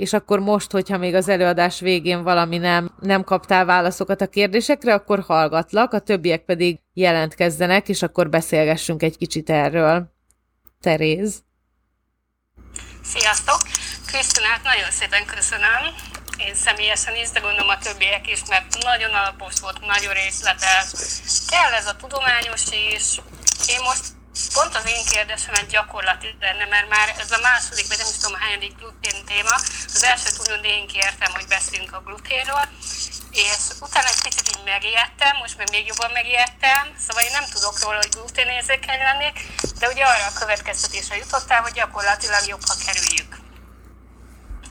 és akkor most, hogyha még az előadás végén valami nem, nem kaptál válaszokat a kérdésekre, akkor hallgatlak, a többiek pedig jelentkezzenek, és akkor beszélgessünk egy kicsit erről. Teréz. Sziasztok! Krisztinát nagyon szépen köszönöm. Én személyesen is, de gondolom a többiek is, mert nagyon alapos volt, nagyon részletes. Kell ez a tudományos is. Én most pont az én kérdésem egy gyakorlati lenne, mert már ez a második, vagy nem is tudom hányadik glutén téma. Az elsőt úgymond én kértem, hogy beszéljünk a gluténról, és utána egy picit így megijedtem, most meg még jobban megijedtem, szóval én nem tudok róla, hogy gluténérzékeny lennék, de ugye arra a következtetésre jutottál, hogy gyakorlatilag jobb, ha kerüljük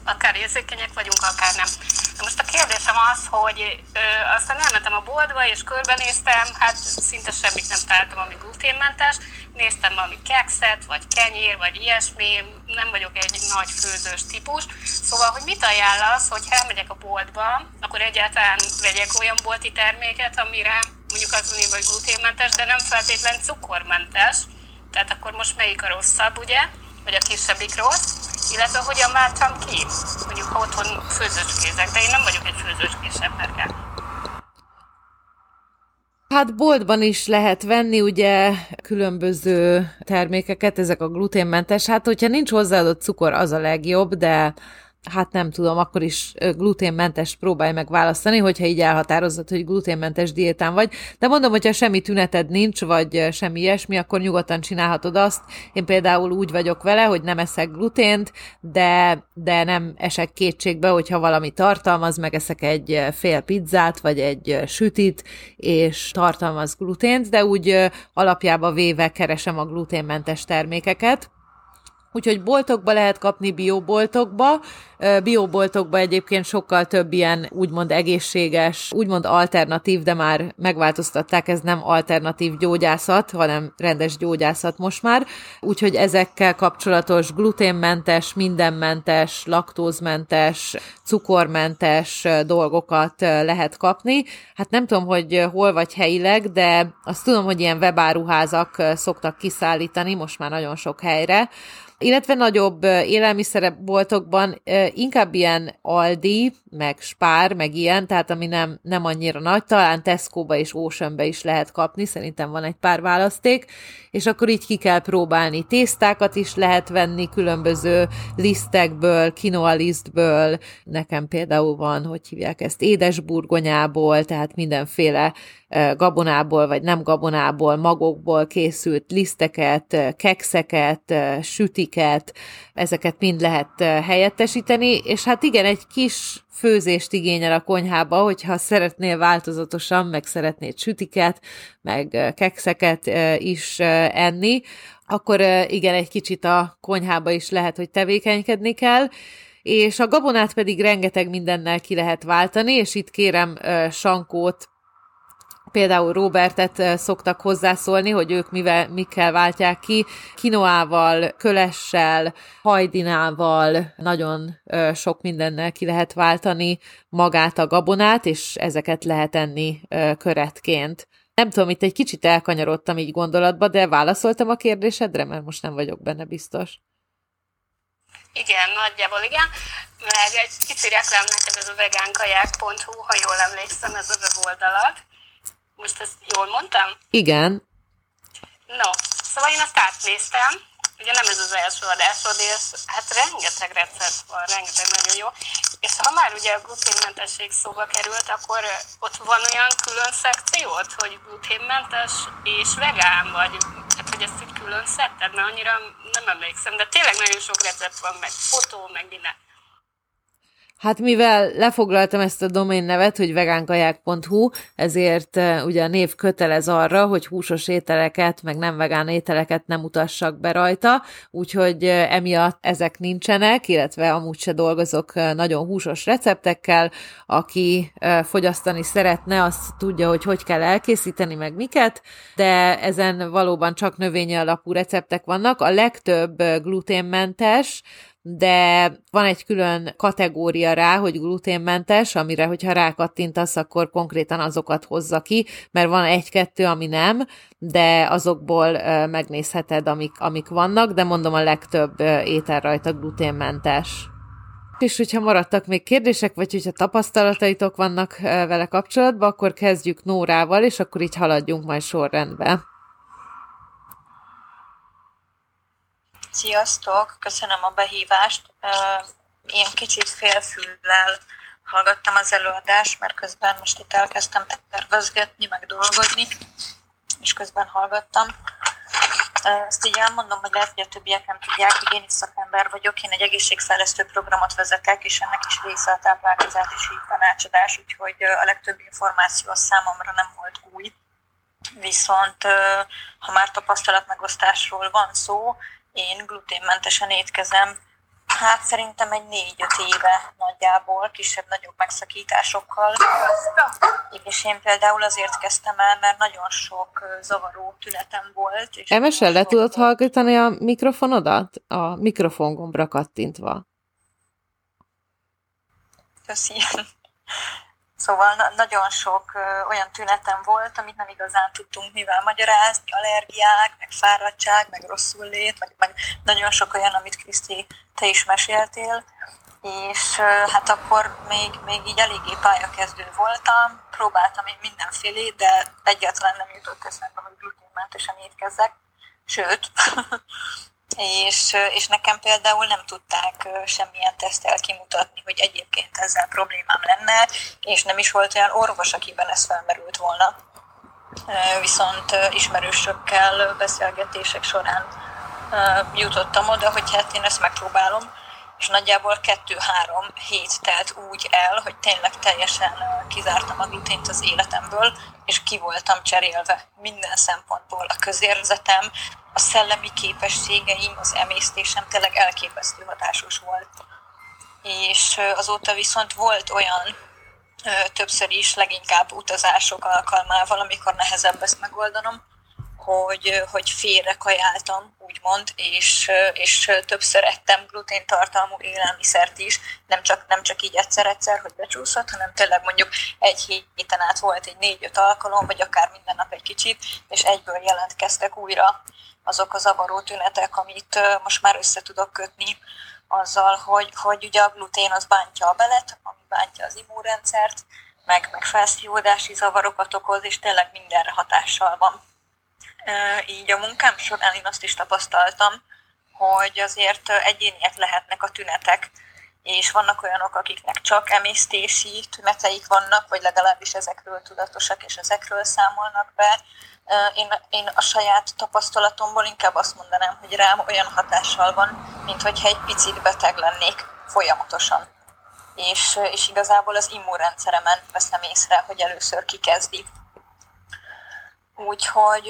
akár érzékenyek vagyunk, akár nem. Na most a kérdésem az, hogy ö, aztán elmentem a boltba, és körbenéztem, hát szinte semmit nem találtam, ami gluténmentes. Néztem valami kekszet, vagy kenyér, vagy ilyesmi, nem vagyok egy nagy főzős típus. Szóval, hogy mit ajánlasz, hogy elmegyek a boltba, akkor egyáltalán vegyek olyan bolti terméket, amire mondjuk az mondja, hogy gluténmentes, de nem feltétlen cukormentes. Tehát akkor most melyik a rosszabb, ugye? Vagy a kisebbik rossz? illetve hogyan váltsam ki, mondjuk ha otthon főzőcskézek, de én nem vagyok egy főzőcskés emberke. Hát boltban is lehet venni ugye különböző termékeket, ezek a gluténmentes. Hát, hogyha nincs hozzáadott cukor, az a legjobb, de hát nem tudom, akkor is gluténmentes próbálj meg választani, hogyha így elhatározod, hogy gluténmentes diétán vagy. De mondom, hogyha semmi tüneted nincs, vagy semmi ilyesmi, akkor nyugodtan csinálhatod azt. Én például úgy vagyok vele, hogy nem eszek glutént, de, de nem esek kétségbe, hogyha valami tartalmaz, megeszek egy fél pizzát, vagy egy sütit, és tartalmaz glutént, de úgy alapjába véve keresem a gluténmentes termékeket. Úgyhogy boltokba lehet kapni bioboltokba. Bioboltokba egyébként sokkal több ilyen úgymond egészséges, úgymond alternatív, de már megváltoztatták, ez nem alternatív gyógyászat, hanem rendes gyógyászat most már. Úgyhogy ezekkel kapcsolatos gluténmentes, mindenmentes, laktózmentes, cukormentes dolgokat lehet kapni. Hát nem tudom, hogy hol vagy helyileg, de azt tudom, hogy ilyen webáruházak szoktak kiszállítani, most már nagyon sok helyre, illetve nagyobb élelmiszerboltokban inkább ilyen Aldi, meg Spár, meg ilyen, tehát ami nem, nem annyira nagy, talán Tesco-ba és Oceanbe is lehet kapni, szerintem van egy pár választék, és akkor így ki kell próbálni. Tésztákat is lehet venni különböző lisztekből, quinoa lisztből, nekem például van, hogy hívják ezt, édesburgonyából, tehát mindenféle gabonából, vagy nem gabonából, magokból készült liszteket, kekszeket, sütiket, ezeket mind lehet helyettesíteni, és hát igen, egy kis főzést igényel a konyhába, hogyha szeretnél változatosan, meg szeretnéd sütiket, meg kekszeket is enni, akkor igen, egy kicsit a konyhába is lehet, hogy tevékenykedni kell, és a gabonát pedig rengeteg mindennel ki lehet váltani, és itt kérem Sankót, Például Robertet szoktak hozzászólni, hogy ők mivel, mikkel váltják ki. Kinoával, kölessel, hajdinával nagyon sok mindennel ki lehet váltani magát a gabonát, és ezeket lehet enni köretként. Nem tudom, itt egy kicsit elkanyarodtam így gondolatba, de válaszoltam a kérdésedre, mert most nem vagyok benne biztos. Igen, nagyjából igen. Meg egy kicsi reklám neked ez a vegánkaják.hu, ha jól emlékszem, ez a weboldalad most ezt jól mondtam? Igen. No, szóval én azt átnéztem, ugye nem ez az első adásod, és hát rengeteg recept van, rengeteg nagyon jó. És ha már ugye a gluténmentesség szóba került, akkor ott van olyan külön szekciót, hogy gluténmentes és vegán, vagy hát hogy ezt így külön szedted, mert annyira nem emlékszem, de tényleg nagyon sok recept van, meg fotó, meg minden. Hát mivel lefoglaltam ezt a domén nevet, hogy vegánkaják.hu, ezért uh, ugye a név kötelez arra, hogy húsos ételeket, meg nem vegán ételeket nem mutassak be rajta, úgyhogy emiatt ezek nincsenek, illetve amúgy se dolgozok nagyon húsos receptekkel. Aki fogyasztani szeretne, az tudja, hogy hogy kell elkészíteni, meg miket, de ezen valóban csak növényi alapú receptek vannak. A legtöbb gluténmentes, de van egy külön kategória rá, hogy gluténmentes, amire, hogyha rákattintasz, akkor konkrétan azokat hozza ki, mert van egy-kettő, ami nem, de azokból megnézheted, amik, amik vannak, de mondom, a legtöbb étel rajta gluténmentes. És hogyha maradtak még kérdések, vagy hogyha tapasztalataitok vannak vele kapcsolatban, akkor kezdjük Nórával, és akkor így haladjunk majd sorrendbe. Sziasztok, köszönöm a behívást. Én kicsit félfüllel hallgattam az előadást, mert közben most itt elkezdtem tervezgetni, meg dolgozni, és közben hallgattam. Ezt így elmondom, hogy lehet, hogy a többiek nem tudják, hogy én is szakember vagyok, én egy egészségfejlesztő programot vezetek, és ennek is része a táplálkozási tanácsadás, úgyhogy a legtöbb információ a számomra nem volt új. Viszont ha már tapasztalatmegosztásról van szó, én gluténmentesen étkezem, hát szerintem egy négy-öt éve nagyjából, kisebb-nagyobb megszakításokkal. És én például azért kezdtem el, mert nagyon sok zavaró tünetem volt. És Emesel, le tudod hallgatni a mikrofonodat? A mikrofon gombra kattintva. Köszi. Szóval na- nagyon sok ö, olyan tünetem volt, amit nem igazán tudtunk mivel magyarázni, allergiák, meg fáradtság, meg rosszul lét, meg, meg nagyon sok olyan, amit Kriszti, te is meséltél, és ö, hát akkor még, még így eléggé pályakezdő voltam, próbáltam én mindenfélét, de egyáltalán nem jutott eszembe, hogy gluténmentesen étkezzek, sőt, és, és nekem például nem tudták semmilyen tesztel kimutatni, hogy egyébként ezzel problémám lenne, és nem is volt olyan orvos, akiben ez felmerült volna. Viszont ismerősökkel beszélgetések során jutottam oda, hogy hát én ezt megpróbálom, és nagyjából kettő-három hét telt úgy el, hogy tényleg teljesen kizártam a glutént az életemből, és ki voltam cserélve minden szempontból. A közérzetem, a szellemi képességeim, az emésztésem tényleg elképesztő hatásos volt. És azóta viszont volt olyan többször is, leginkább utazások alkalmával, amikor nehezebb ezt megoldanom, hogy, hogy félre kajáltam, úgymond, és, és többször ettem gluténtartalmú élelmiszert is, nem csak, nem csak így egyszer-egyszer, hogy becsúszott, hanem tényleg mondjuk egy héten át volt egy négy-öt alkalom, vagy akár minden nap egy kicsit, és egyből jelentkeztek újra azok a zavaró tünetek, amit most már össze tudok kötni azzal, hogy, hogy ugye a glutén az bántja a belet, ami bántja az immunrendszert, meg, meg felszívódási zavarokat okoz, és tényleg mindenre hatással van így a munkám során én azt is tapasztaltam, hogy azért egyéniek lehetnek a tünetek, és vannak olyanok, akiknek csak emésztési tüneteik vannak, vagy legalábbis ezekről tudatosak, és ezekről számolnak be. Én, én a saját tapasztalatomból inkább azt mondanám, hogy rám olyan hatással van, mint hogyha egy picit beteg lennék folyamatosan. És, és igazából az immunrendszeremen veszem észre, hogy először kikezdi Úgyhogy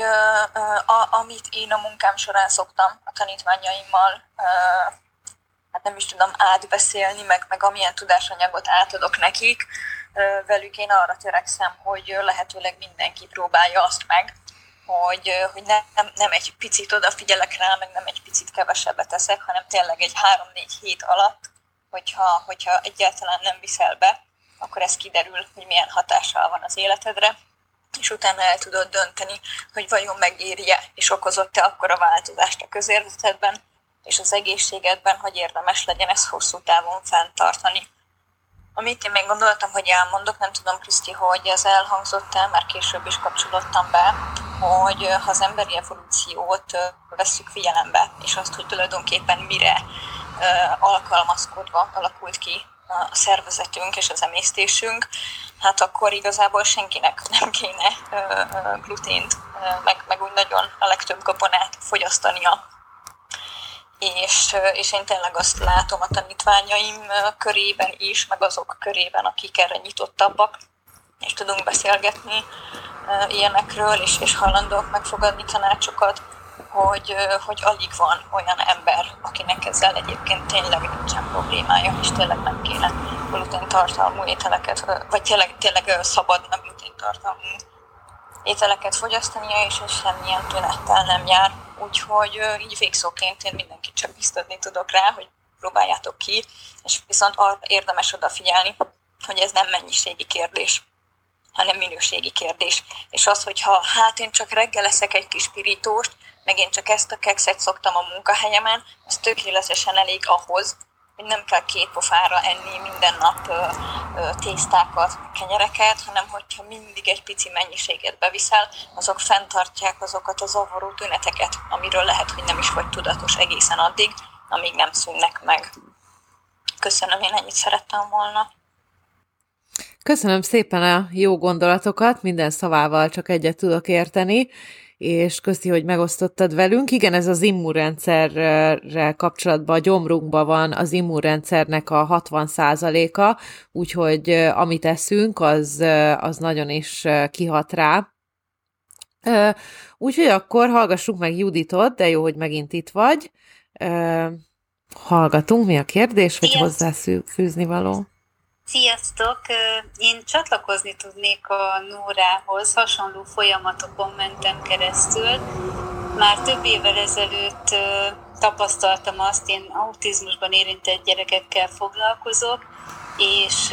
a, amit én a munkám során szoktam a tanítványaimmal, hát nem is tudom átbeszélni, meg, meg amilyen tudásanyagot átadok nekik, velük én arra törekszem, hogy lehetőleg mindenki próbálja azt meg, hogy, hogy nem, nem egy picit odafigyelek rá, meg nem egy picit kevesebbet teszek, hanem tényleg egy három-négy hét alatt, hogyha, hogyha egyáltalán nem viszel be, akkor ez kiderül, hogy milyen hatással van az életedre, és utána el tudod dönteni, hogy vajon megérje és okozott-e akkor a változást a közérzetedben és az egészségedben, hogy érdemes legyen ezt hosszú távon fenntartani. Amit én még gondoltam, hogy elmondok, nem tudom, Kriszti, hogy ez elhangzott el, mert később is kapcsolódtam be, hogy ha az emberi evolúciót vesszük figyelembe, és azt, hogy tulajdonképpen mire alkalmazkodva alakult ki a szervezetünk és az emésztésünk, hát akkor igazából senkinek nem kéne glutént, meg, meg úgy nagyon a legtöbb gabonát fogyasztania. És, és én tényleg azt látom a tanítványaim körében is, meg azok körében, akik erre nyitottabbak, és tudunk beszélgetni ilyenekről, és, és hajlandók megfogadni tanácsokat, hogy, hogy alig van olyan ember, akinek ezzel egyébként tényleg nincsen problémája, és tényleg nem kéne gluténtartalmú ételeket, vagy tényleg, tényleg szabadna gluténtartalmú ételeket fogyasztania, és ez semmilyen tünettel nem jár. Úgyhogy így végszóként én mindenkit csak biztatni tudok rá, hogy próbáljátok ki, és viszont arra érdemes odafigyelni, hogy ez nem mennyiségi kérdés, hanem minőségi kérdés. És az, hogyha hát én csak reggel leszek egy kis pirítóst, meg én csak ezt a kekszet szoktam a munkahelyemen, az tökéletesen elég ahhoz, hogy nem kell két pofára enni minden nap ö, ö, tésztákat, kenyereket, hanem hogyha mindig egy pici mennyiséget beviszel, azok fenntartják azokat a zavaró tüneteket, amiről lehet, hogy nem is vagy tudatos egészen addig, amíg nem szűnnek meg. Köszönöm, én ennyit szerettem volna. Köszönöm szépen a jó gondolatokat, minden szavával csak egyet tudok érteni, és köszi, hogy megosztottad velünk. Igen, ez az immunrendszerrel kapcsolatban, a gyomrunkban van az immunrendszernek a 60%-a, úgyhogy amit eszünk, az, az nagyon is kihat rá. Úgyhogy akkor hallgassuk meg Juditot, de jó, hogy megint itt vagy. Hallgatunk, mi a kérdés, vagy hozzáfűzni való? Sziasztok! Én csatlakozni tudnék a Nórához, hasonló folyamatokon mentem keresztül. Már több évvel ezelőtt tapasztaltam azt, én autizmusban érintett gyerekekkel foglalkozok, és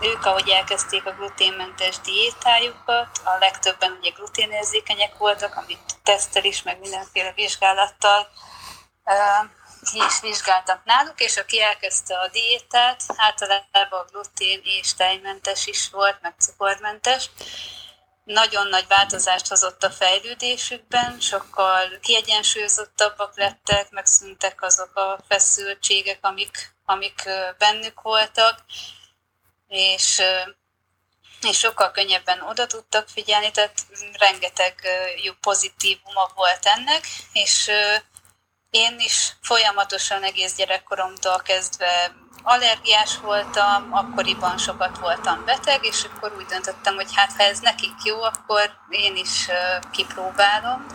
ők, ahogy elkezdték a gluténmentes diétájukat, a legtöbben ugye gluténérzékenyek voltak, amit tesztel is, meg mindenféle vizsgálattal is vizsgáltak náluk, és aki elkezdte a diétát, általában glutén és tejmentes is volt, meg cukormentes, nagyon nagy változást hozott a fejlődésükben, sokkal kiegyensúlyozottabbak lettek, megszűntek azok a feszültségek, amik, amik bennük voltak, és, és sokkal könnyebben oda tudtak figyelni, tehát rengeteg jó pozitívuma volt ennek, és én is folyamatosan egész gyerekkoromtól kezdve allergiás voltam, akkoriban sokat voltam beteg, és akkor úgy döntöttem, hogy hát ha ez nekik jó, akkor én is kipróbálom.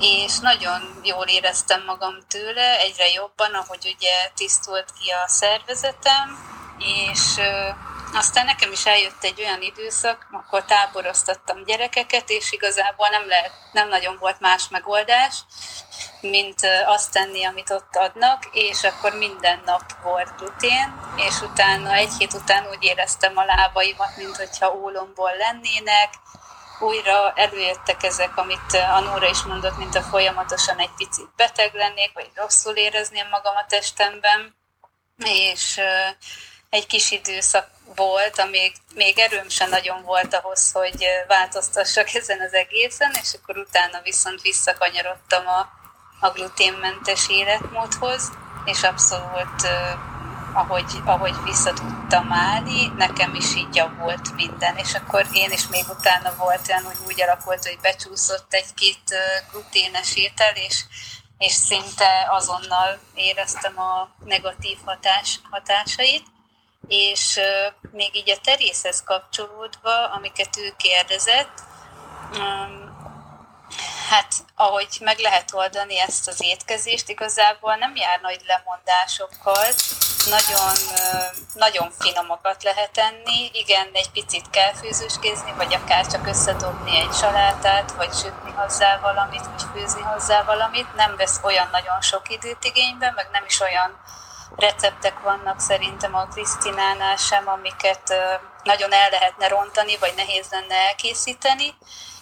És nagyon jól éreztem magam tőle, egyre jobban, ahogy ugye tisztult ki a szervezetem, és aztán nekem is eljött egy olyan időszak, akkor táboroztattam gyerekeket, és igazából nem, lehet, nem nagyon volt más megoldás, mint azt tenni, amit ott adnak, és akkor minden nap volt glutén, és utána egy hét után úgy éreztem a lábaimat, mint hogyha ólomból lennének, újra előjöttek ezek, amit a Nóra is mondott, mint a folyamatosan egy picit beteg lennék, vagy rosszul érezném magam a testemben, és egy kis időszak volt, amíg még erőm sem nagyon volt ahhoz, hogy változtassak ezen az egészen, és akkor utána viszont visszakanyarodtam a, a gluténmentes életmódhoz, és abszolút ahogy, ahogy vissza tudtam állni, nekem is így javult minden, és akkor én is még utána volt olyan, hogy úgy alakult, hogy becsúszott egy-két gluténes étel, és, és szinte azonnal éreztem a negatív hatás, hatásait, és még így a terészhez kapcsolódva, amiket ő kérdezett, hát ahogy meg lehet oldani ezt az étkezést, igazából nem jár nagy lemondásokkal, nagyon, nagyon finomakat lehet enni, igen, egy picit kell főzőskézni, vagy akár csak összedobni egy salátát, vagy sütni hozzá valamit, vagy főzni hozzá valamit, nem vesz olyan nagyon sok időt igénybe, meg nem is olyan receptek vannak szerintem a Krisztinánál sem, amiket nagyon el lehetne rontani, vagy nehéz lenne elkészíteni,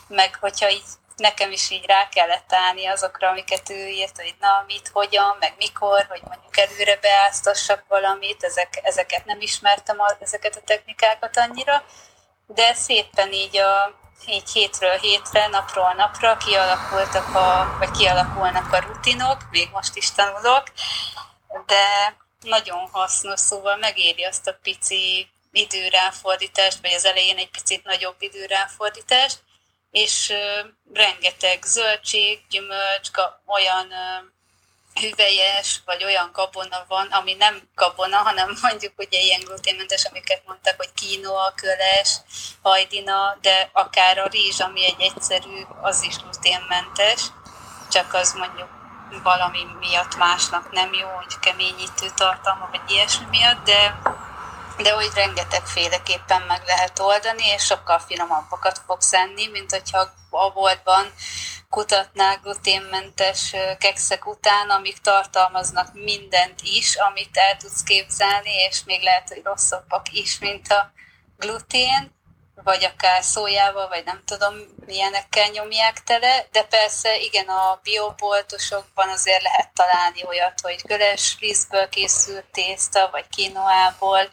meg hogyha így nekem is így rá kellett állni azokra, amiket ő írt, hogy na, mit, hogyan, meg mikor, hogy mondjuk előre beáztassak valamit, ezek, ezeket nem ismertem, ezeket a technikákat annyira, de szépen így, a, így hétről hétre, napról napra kialakultak a, vagy kialakulnak a rutinok, még most is tanulok, de nagyon hasznos, szóval megéri azt a pici időráfordítást, vagy az elején egy picit nagyobb időráfordítást, és rengeteg zöldség, gyümölcs, olyan hüvelyes, vagy olyan gabona van, ami nem gabona, hanem mondjuk ugye ilyen gluténmentes, amiket mondtak, hogy kínoa, köles, hajdina, de akár a rizs, ami egy egyszerű, az is gluténmentes, csak az mondjuk valami miatt másnak nem jó, hogy keményítő tartalma, vagy ilyesmi miatt, de, de úgy rengeteg féleképpen meg lehet oldani, és sokkal finomabbakat fogsz enni, mint hogyha a boltban kutatnák gluténmentes kekszek után, amik tartalmaznak mindent is, amit el tudsz képzelni, és még lehet, hogy rosszabbak is, mint a glutén, vagy akár szójával, vagy nem tudom, milyenekkel nyomják tele, de persze igen, a bioboltosokban azért lehet találni olyat, hogy köles lisztből készült tészta, vagy kinoából,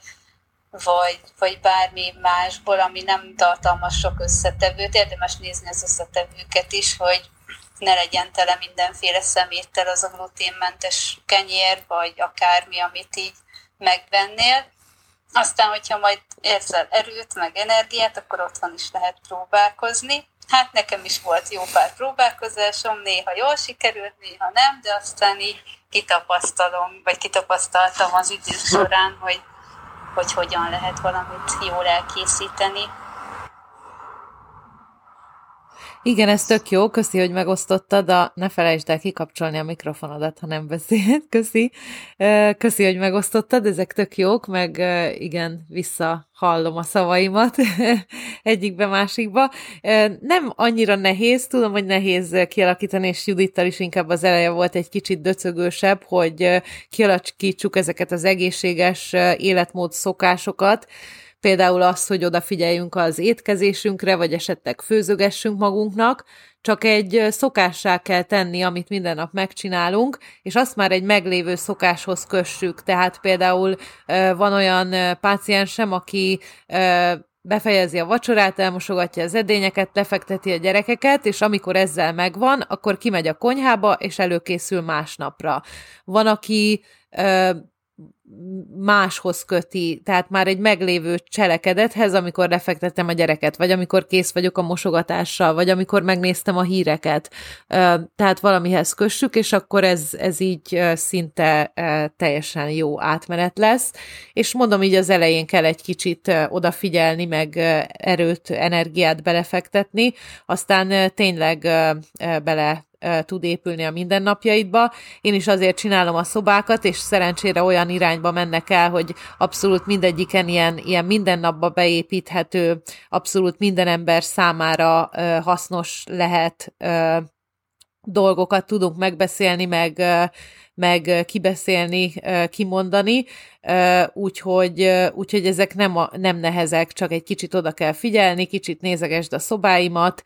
vagy, vagy bármi másból, ami nem tartalmaz sok összetevőt. Érdemes nézni az összetevőket is, hogy ne legyen tele mindenféle szeméttel az a gluténmentes kenyér, vagy akármi, amit így megvennél. Aztán, hogyha majd érzel erőt, meg energiát, akkor otthon is lehet próbálkozni. Hát nekem is volt jó pár próbálkozásom, néha jól sikerült, néha nem, de aztán így kitapasztalom, vagy kitapasztaltam az idő során, hogy, hogy hogyan lehet valamit jól elkészíteni. Igen, ez tök jó, köszi, hogy megosztottad, de ne felejtsd el kikapcsolni a mikrofonodat, ha nem beszél. Köszi. Köszi, hogy megosztottad, ezek tök jók, meg igen, visszahallom a szavaimat egyikbe, másikba. Nem annyira nehéz, tudom, hogy nehéz kialakítani, és Judittal is inkább az eleje volt egy kicsit döcögősebb, hogy kialakítsuk ezeket az egészséges életmód szokásokat, Például az, hogy odafigyeljünk az étkezésünkre, vagy esetleg főzögessünk magunknak, csak egy szokássá kell tenni, amit minden nap megcsinálunk, és azt már egy meglévő szokáshoz kössük. Tehát például van olyan páciensem, aki befejezi a vacsorát, elmosogatja az edényeket, lefekteti a gyerekeket, és amikor ezzel megvan, akkor kimegy a konyhába, és előkészül másnapra. Van, aki máshoz köti, tehát már egy meglévő cselekedethez, amikor lefektettem a gyereket, vagy amikor kész vagyok a mosogatással, vagy amikor megnéztem a híreket. Tehát valamihez kössük, és akkor ez, ez így szinte teljesen jó átmenet lesz. És mondom, így az elején kell egy kicsit odafigyelni, meg erőt, energiát belefektetni, aztán tényleg bele tud épülni a mindennapjaidba. Én is azért csinálom a szobákat, és szerencsére olyan irányba mennek el, hogy abszolút mindegyiken ilyen, ilyen mindennapba beépíthető, abszolút minden ember számára hasznos lehet dolgokat tudunk megbeszélni, meg meg kibeszélni, kimondani, úgyhogy, úgyhogy ezek nem, a, nem nehezek, csak egy kicsit oda kell figyelni, kicsit nézegesd a szobáimat,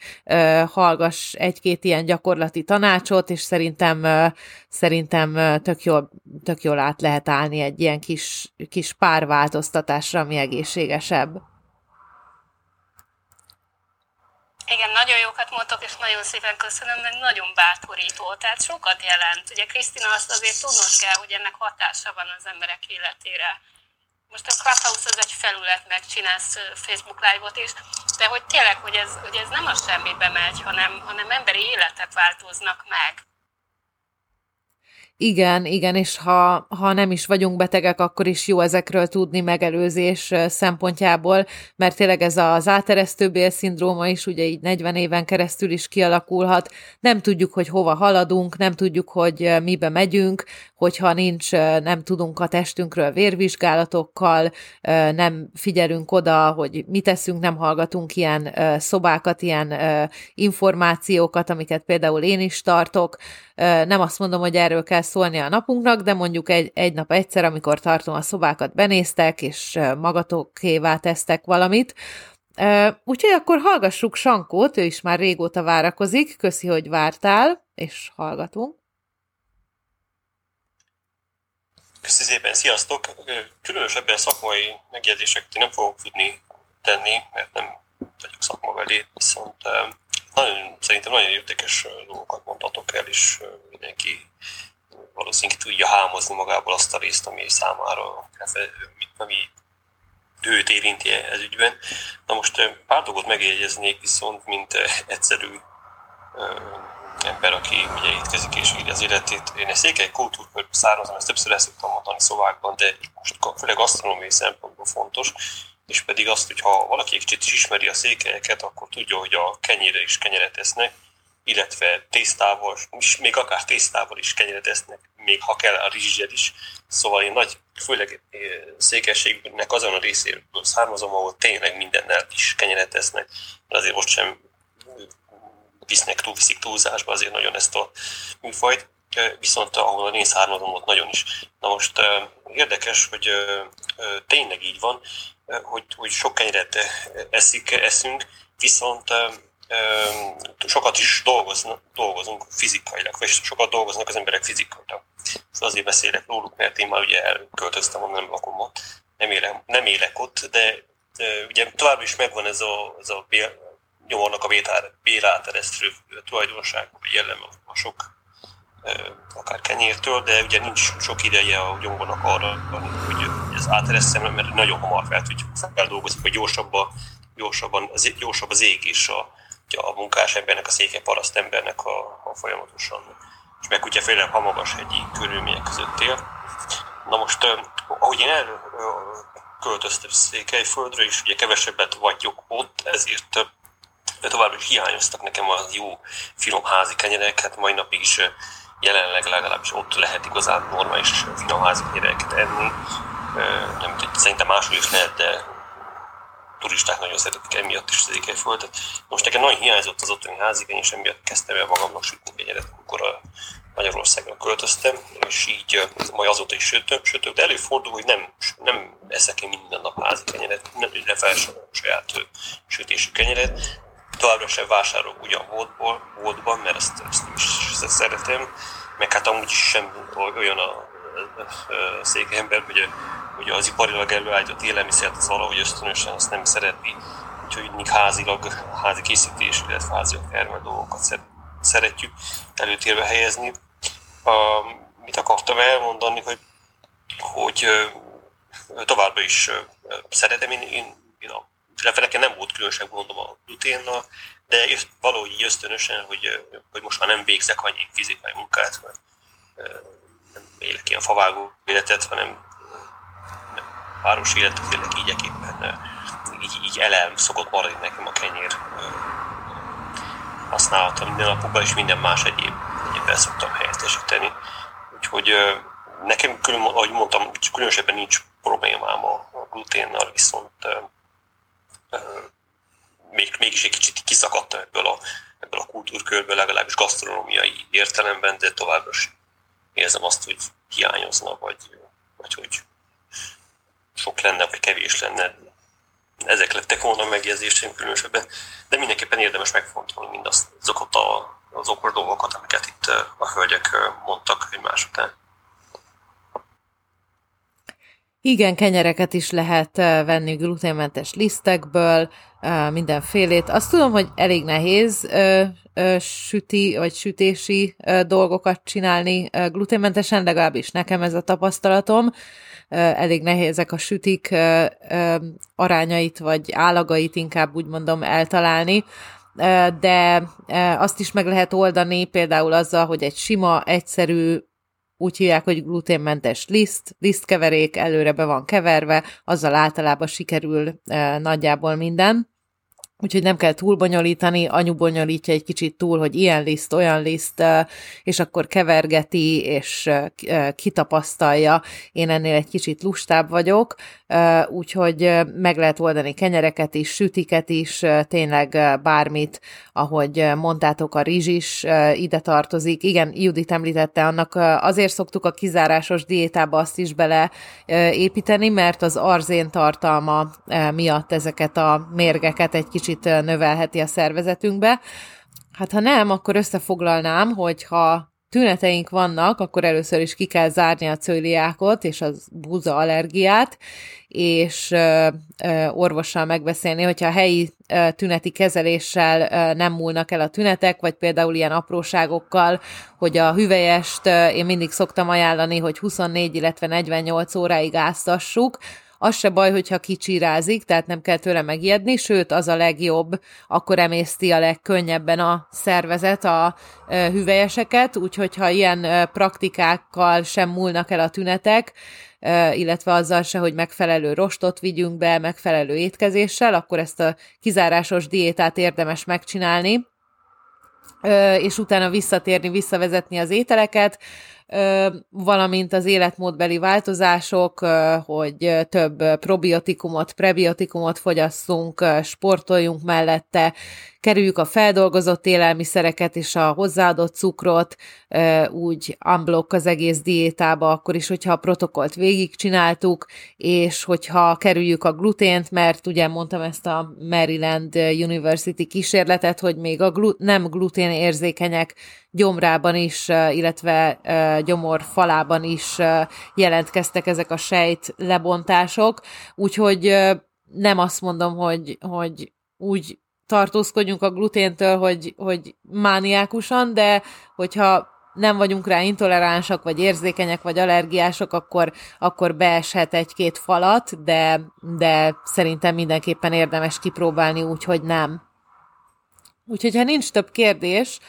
hallgass egy-két ilyen gyakorlati tanácsot, és szerintem, szerintem tök, jól, tök jól át lehet állni egy ilyen kis, kis párváltoztatásra, ami egészségesebb. Igen, nagyon jókat mondtok, és nagyon szépen köszönöm, meg nagyon bátorító, tehát sokat jelent. Ugye Krisztina azt azért tudnod kell, hogy ennek hatása van az emberek életére. Most a Clubhouse az egy felület, meg csinálsz Facebook live-ot is, de hogy tényleg, hogy ez, hogy ez nem a semmibe megy, hanem, hanem emberi életek változnak meg. Igen, igen, és ha, ha nem is vagyunk betegek, akkor is jó ezekről tudni megelőzés szempontjából, mert tényleg ez az áteresztő szindróma is ugye így 40 éven keresztül is kialakulhat. Nem tudjuk, hogy hova haladunk, nem tudjuk, hogy mibe megyünk, hogyha nincs, nem tudunk a testünkről vérvizsgálatokkal, nem figyelünk oda, hogy mit teszünk, nem hallgatunk ilyen szobákat, ilyen információkat, amiket például én is tartok. Nem azt mondom, hogy erről kell szólni a napunknak, de mondjuk egy, egy nap egyszer, amikor tartom a szobákat, benéztek, és magatokévá tesztek valamit, Úgyhogy akkor hallgassuk Sankót, ő is már régóta várakozik. Köszi, hogy vártál, és hallgatunk. Köszi szépen, sziasztok! Különösebben szakmai megjegyzéseket nem fogok tudni tenni, mert nem vagyok szakmabeli, viszont nagyon, szerintem nagyon értékes dolgokat mondhatok el, és mindenki valószínűleg tudja hámozni magából azt a részt, ami számára, ami őt érinti ez ügyben. Na most pár dolgot megjegyeznék viszont, mint egyszerű ember, aki ugye étkezik és írja az életét. Én egy székely kultúrkörbe származom, ezt többször el szoktam mondani szovákban, de most főleg gasztronómiai szempontból fontos, és pedig azt, hogy ha valaki egy kicsit is ismeri a székelyeket, akkor tudja, hogy a kenyére is kenyeret esznek, illetve tésztával, és még akár tésztával is kenyeret esznek, még ha kell a rizsel is. Szóval én nagy, főleg székességnek azon a részéről származom, ahol tényleg mindennel is kenyeret esznek, de azért most sem visznek túl, viszik túlzásba azért nagyon ezt a műfajt. viszont ahol származom, ott nagyon is. Na most érdekes, hogy tényleg így van, hogy, hogy sok kenyeret eszik, eszünk, viszont sokat is dolgoznak, dolgozunk fizikailag, vagy sokat dolgoznak az emberek fizikailag. Szóval azért beszélek róluk, mert én már ugye elköltöztem, nem lakom nem élek, nem élek ott, de, ugye tovább is megvan ez a, ez a nyomornak a béráteresztő tulajdonság, vagy jellem a sok akár kenyértől, de ugye nincs sok ideje a gyombornak arra, hogy ez áteresztem, mert nagyon hamar fel tudjuk feldolgozni, hogy gyorsabb a, gyorsabban, az, gyorsabb az ég és a, a munkás embernek, a széke paraszt embernek a, a folyamatosan. És meg ugye főleg ha magas hegyi körülmények között él. Na most, ahogy én el költöztem Székelyföldre, és ugye kevesebbet vagyok ott, ezért továbbra is hiányoztak nekem az jó finom házi kenyerek, hát mai napig is jelenleg legalábbis ott lehet igazán normális finom házi kenyereket enni. Nem tudom, szerintem máshol is lehet, de turisták nagyon szeretik emiatt is Székelyföldet. Most nekem nagyon hiányzott az ottani házigény, és emiatt kezdtem el magamnak sütni kenyeret, amikor a Magyarországra költöztem, és így majd azóta is sütök, sütök de előfordul, hogy nem, nem eszek én minden nap házi kenyeret, nem fel saját sütésű kenyeret, továbbra sem vásárolok ugyan boltból, boltban, mert ezt, ezt nem is szeretem, meg hát amúgy sem olyan a, székember, hogy, hogy az iparilag előállított élelmiszert az valahogy ösztönösen azt nem szeretni, úgyhogy mindig házilag, házi készítés, illetve házi termel dolgokat szeretjük előtérbe helyezni. A, mit akartam elmondani, hogy, hogy továbbra is szeretem, én, én, én a nekem nem volt különösebb gondom a gluténnal, de valahogy ösztönösen, hogy, hogy most már nem végzek annyi fizikai munkát, mert nem élek ilyen favágó életet, hanem város életet élek így éppen így, így elem szokott maradni nekem a kenyér használata minden napokban, és minden más egyéb, egyébben szoktam helyettesíteni. Úgyhogy nekem, külön, ahogy mondtam, különösebben nincs problémám a gluténnal, viszont még, mégis egy kicsit kiszakadtam ebből a, ebből a kultúrkörből, legalábbis gasztronómiai értelemben, de továbbra is érzem azt, hogy hiányozna, vagy, vagy hogy sok lenne, vagy kevés lenne. Ezek lettek volna a megjegyzéseim különösebben, de mindenképpen érdemes megfontolni mindazt, azokat a, az okos dolgokat, amiket itt a hölgyek mondtak egymás után. Igen, kenyereket is lehet venni gluténmentes lisztekből, mindenfélét. Azt tudom, hogy elég nehéz süti vagy sütési dolgokat csinálni gluténmentesen, legalábbis nekem ez a tapasztalatom. Elég nehézek a sütik arányait vagy állagait inkább úgy mondom eltalálni de azt is meg lehet oldani például azzal, hogy egy sima, egyszerű úgy hívják, hogy gluténmentes liszt, lisztkeverék előre be van keverve, azzal általában sikerül e, nagyjából minden. Úgyhogy nem kell túl bonyolítani, anyu bonyolítja egy kicsit túl, hogy ilyen liszt, olyan liszt, és akkor kevergeti, és kitapasztalja. Én ennél egy kicsit lustább vagyok, úgyhogy meg lehet oldani kenyereket is, sütiket is, tényleg bármit, ahogy mondtátok, a rizs is ide tartozik. Igen, Judit említette, annak azért szoktuk a kizárásos diétába azt is bele építeni, mert az arzén tartalma miatt ezeket a mérgeket egy kicsit növelheti a szervezetünkbe. Hát ha nem, akkor összefoglalnám, hogy ha tüneteink vannak, akkor először is ki kell zárni a cöliákot és az búza allergiát, és orvossal megbeszélni, hogyha a helyi tüneti kezeléssel nem múlnak el a tünetek, vagy például ilyen apróságokkal, hogy a hüvelyest én mindig szoktam ajánlani, hogy 24, illetve 48 óráig áztassuk, az se baj, hogyha kicsirázik, tehát nem kell tőle megijedni, sőt, az a legjobb, akkor emészti a legkönnyebben a szervezet a hüvelyeseket, úgyhogy ha ilyen praktikákkal sem múlnak el a tünetek, illetve azzal se, hogy megfelelő rostot vigyünk be, megfelelő étkezéssel, akkor ezt a kizárásos diétát érdemes megcsinálni, és utána visszatérni, visszavezetni az ételeket, valamint az életmódbeli változások, hogy több probiotikumot, prebiotikumot fogyasszunk, sportoljunk mellette, kerüljük a feldolgozott élelmiszereket és a hozzáadott cukrot úgy unblock az egész diétába, akkor is, hogyha a protokollt végigcsináltuk, és hogyha kerüljük a glutént, mert ugye mondtam ezt a Maryland University kísérletet, hogy még a glu- nem glutén érzékenyek gyomrában is, illetve gyomor falában is jelentkeztek ezek a sejt lebontások, úgyhogy nem azt mondom, hogy, hogy úgy tartózkodjunk a gluténtől, hogy, hogy mániákusan, de hogyha nem vagyunk rá intoleránsak, vagy érzékenyek, vagy allergiások, akkor, akkor beeshet egy-két falat, de, de szerintem mindenképpen érdemes kipróbálni úgy, hogy nem. Úgyhogy ha nincs több kérdés,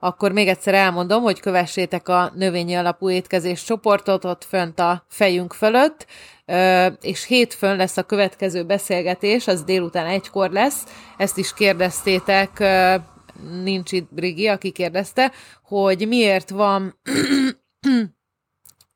akkor még egyszer elmondom, hogy kövessétek a növényi alapú étkezés csoportot ott fönt a fejünk fölött, és hétfőn lesz a következő beszélgetés, az délután egykor lesz, ezt is kérdeztétek, nincs itt Brigi, aki kérdezte, hogy miért van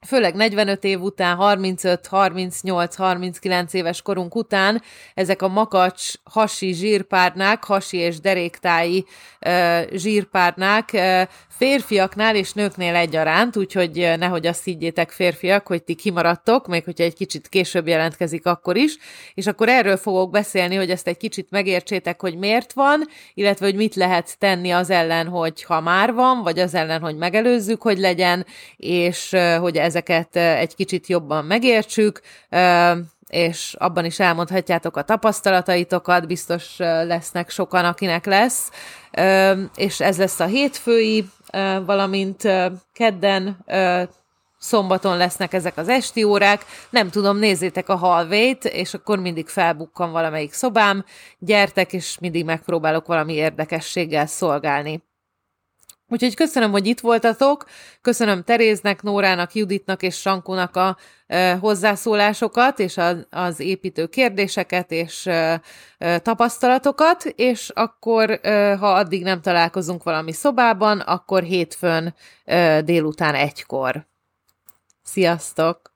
főleg 45 év után, 35, 38, 39 éves korunk után ezek a makacs hasi zsírpárnák, hasi és deréktáji uh, zsírpárnák uh, férfiaknál és nőknél egyaránt, úgyhogy nehogy azt higgyétek férfiak, hogy ti kimaradtok, még hogyha egy kicsit később jelentkezik akkor is, és akkor erről fogok beszélni, hogy ezt egy kicsit megértsétek, hogy miért van, illetve hogy mit lehet tenni az ellen, hogy ha már van, vagy az ellen, hogy megelőzzük, hogy legyen, és hogy ezeket egy kicsit jobban megértsük, és abban is elmondhatjátok a tapasztalataitokat, biztos lesznek sokan, akinek lesz, és ez lesz a hétfői valamint kedden, szombaton lesznek ezek az esti órák, nem tudom, nézzétek a halvét, és akkor mindig felbukkan valamelyik szobám, gyertek, és mindig megpróbálok valami érdekességgel szolgálni. Úgyhogy köszönöm, hogy itt voltatok, köszönöm Teréznek, Nórának, Juditnak és Sankónak a e, hozzászólásokat, és a, az építő kérdéseket és e, e, tapasztalatokat, és akkor, e, ha addig nem találkozunk valami szobában, akkor hétfőn e, délután egykor. Sziasztok!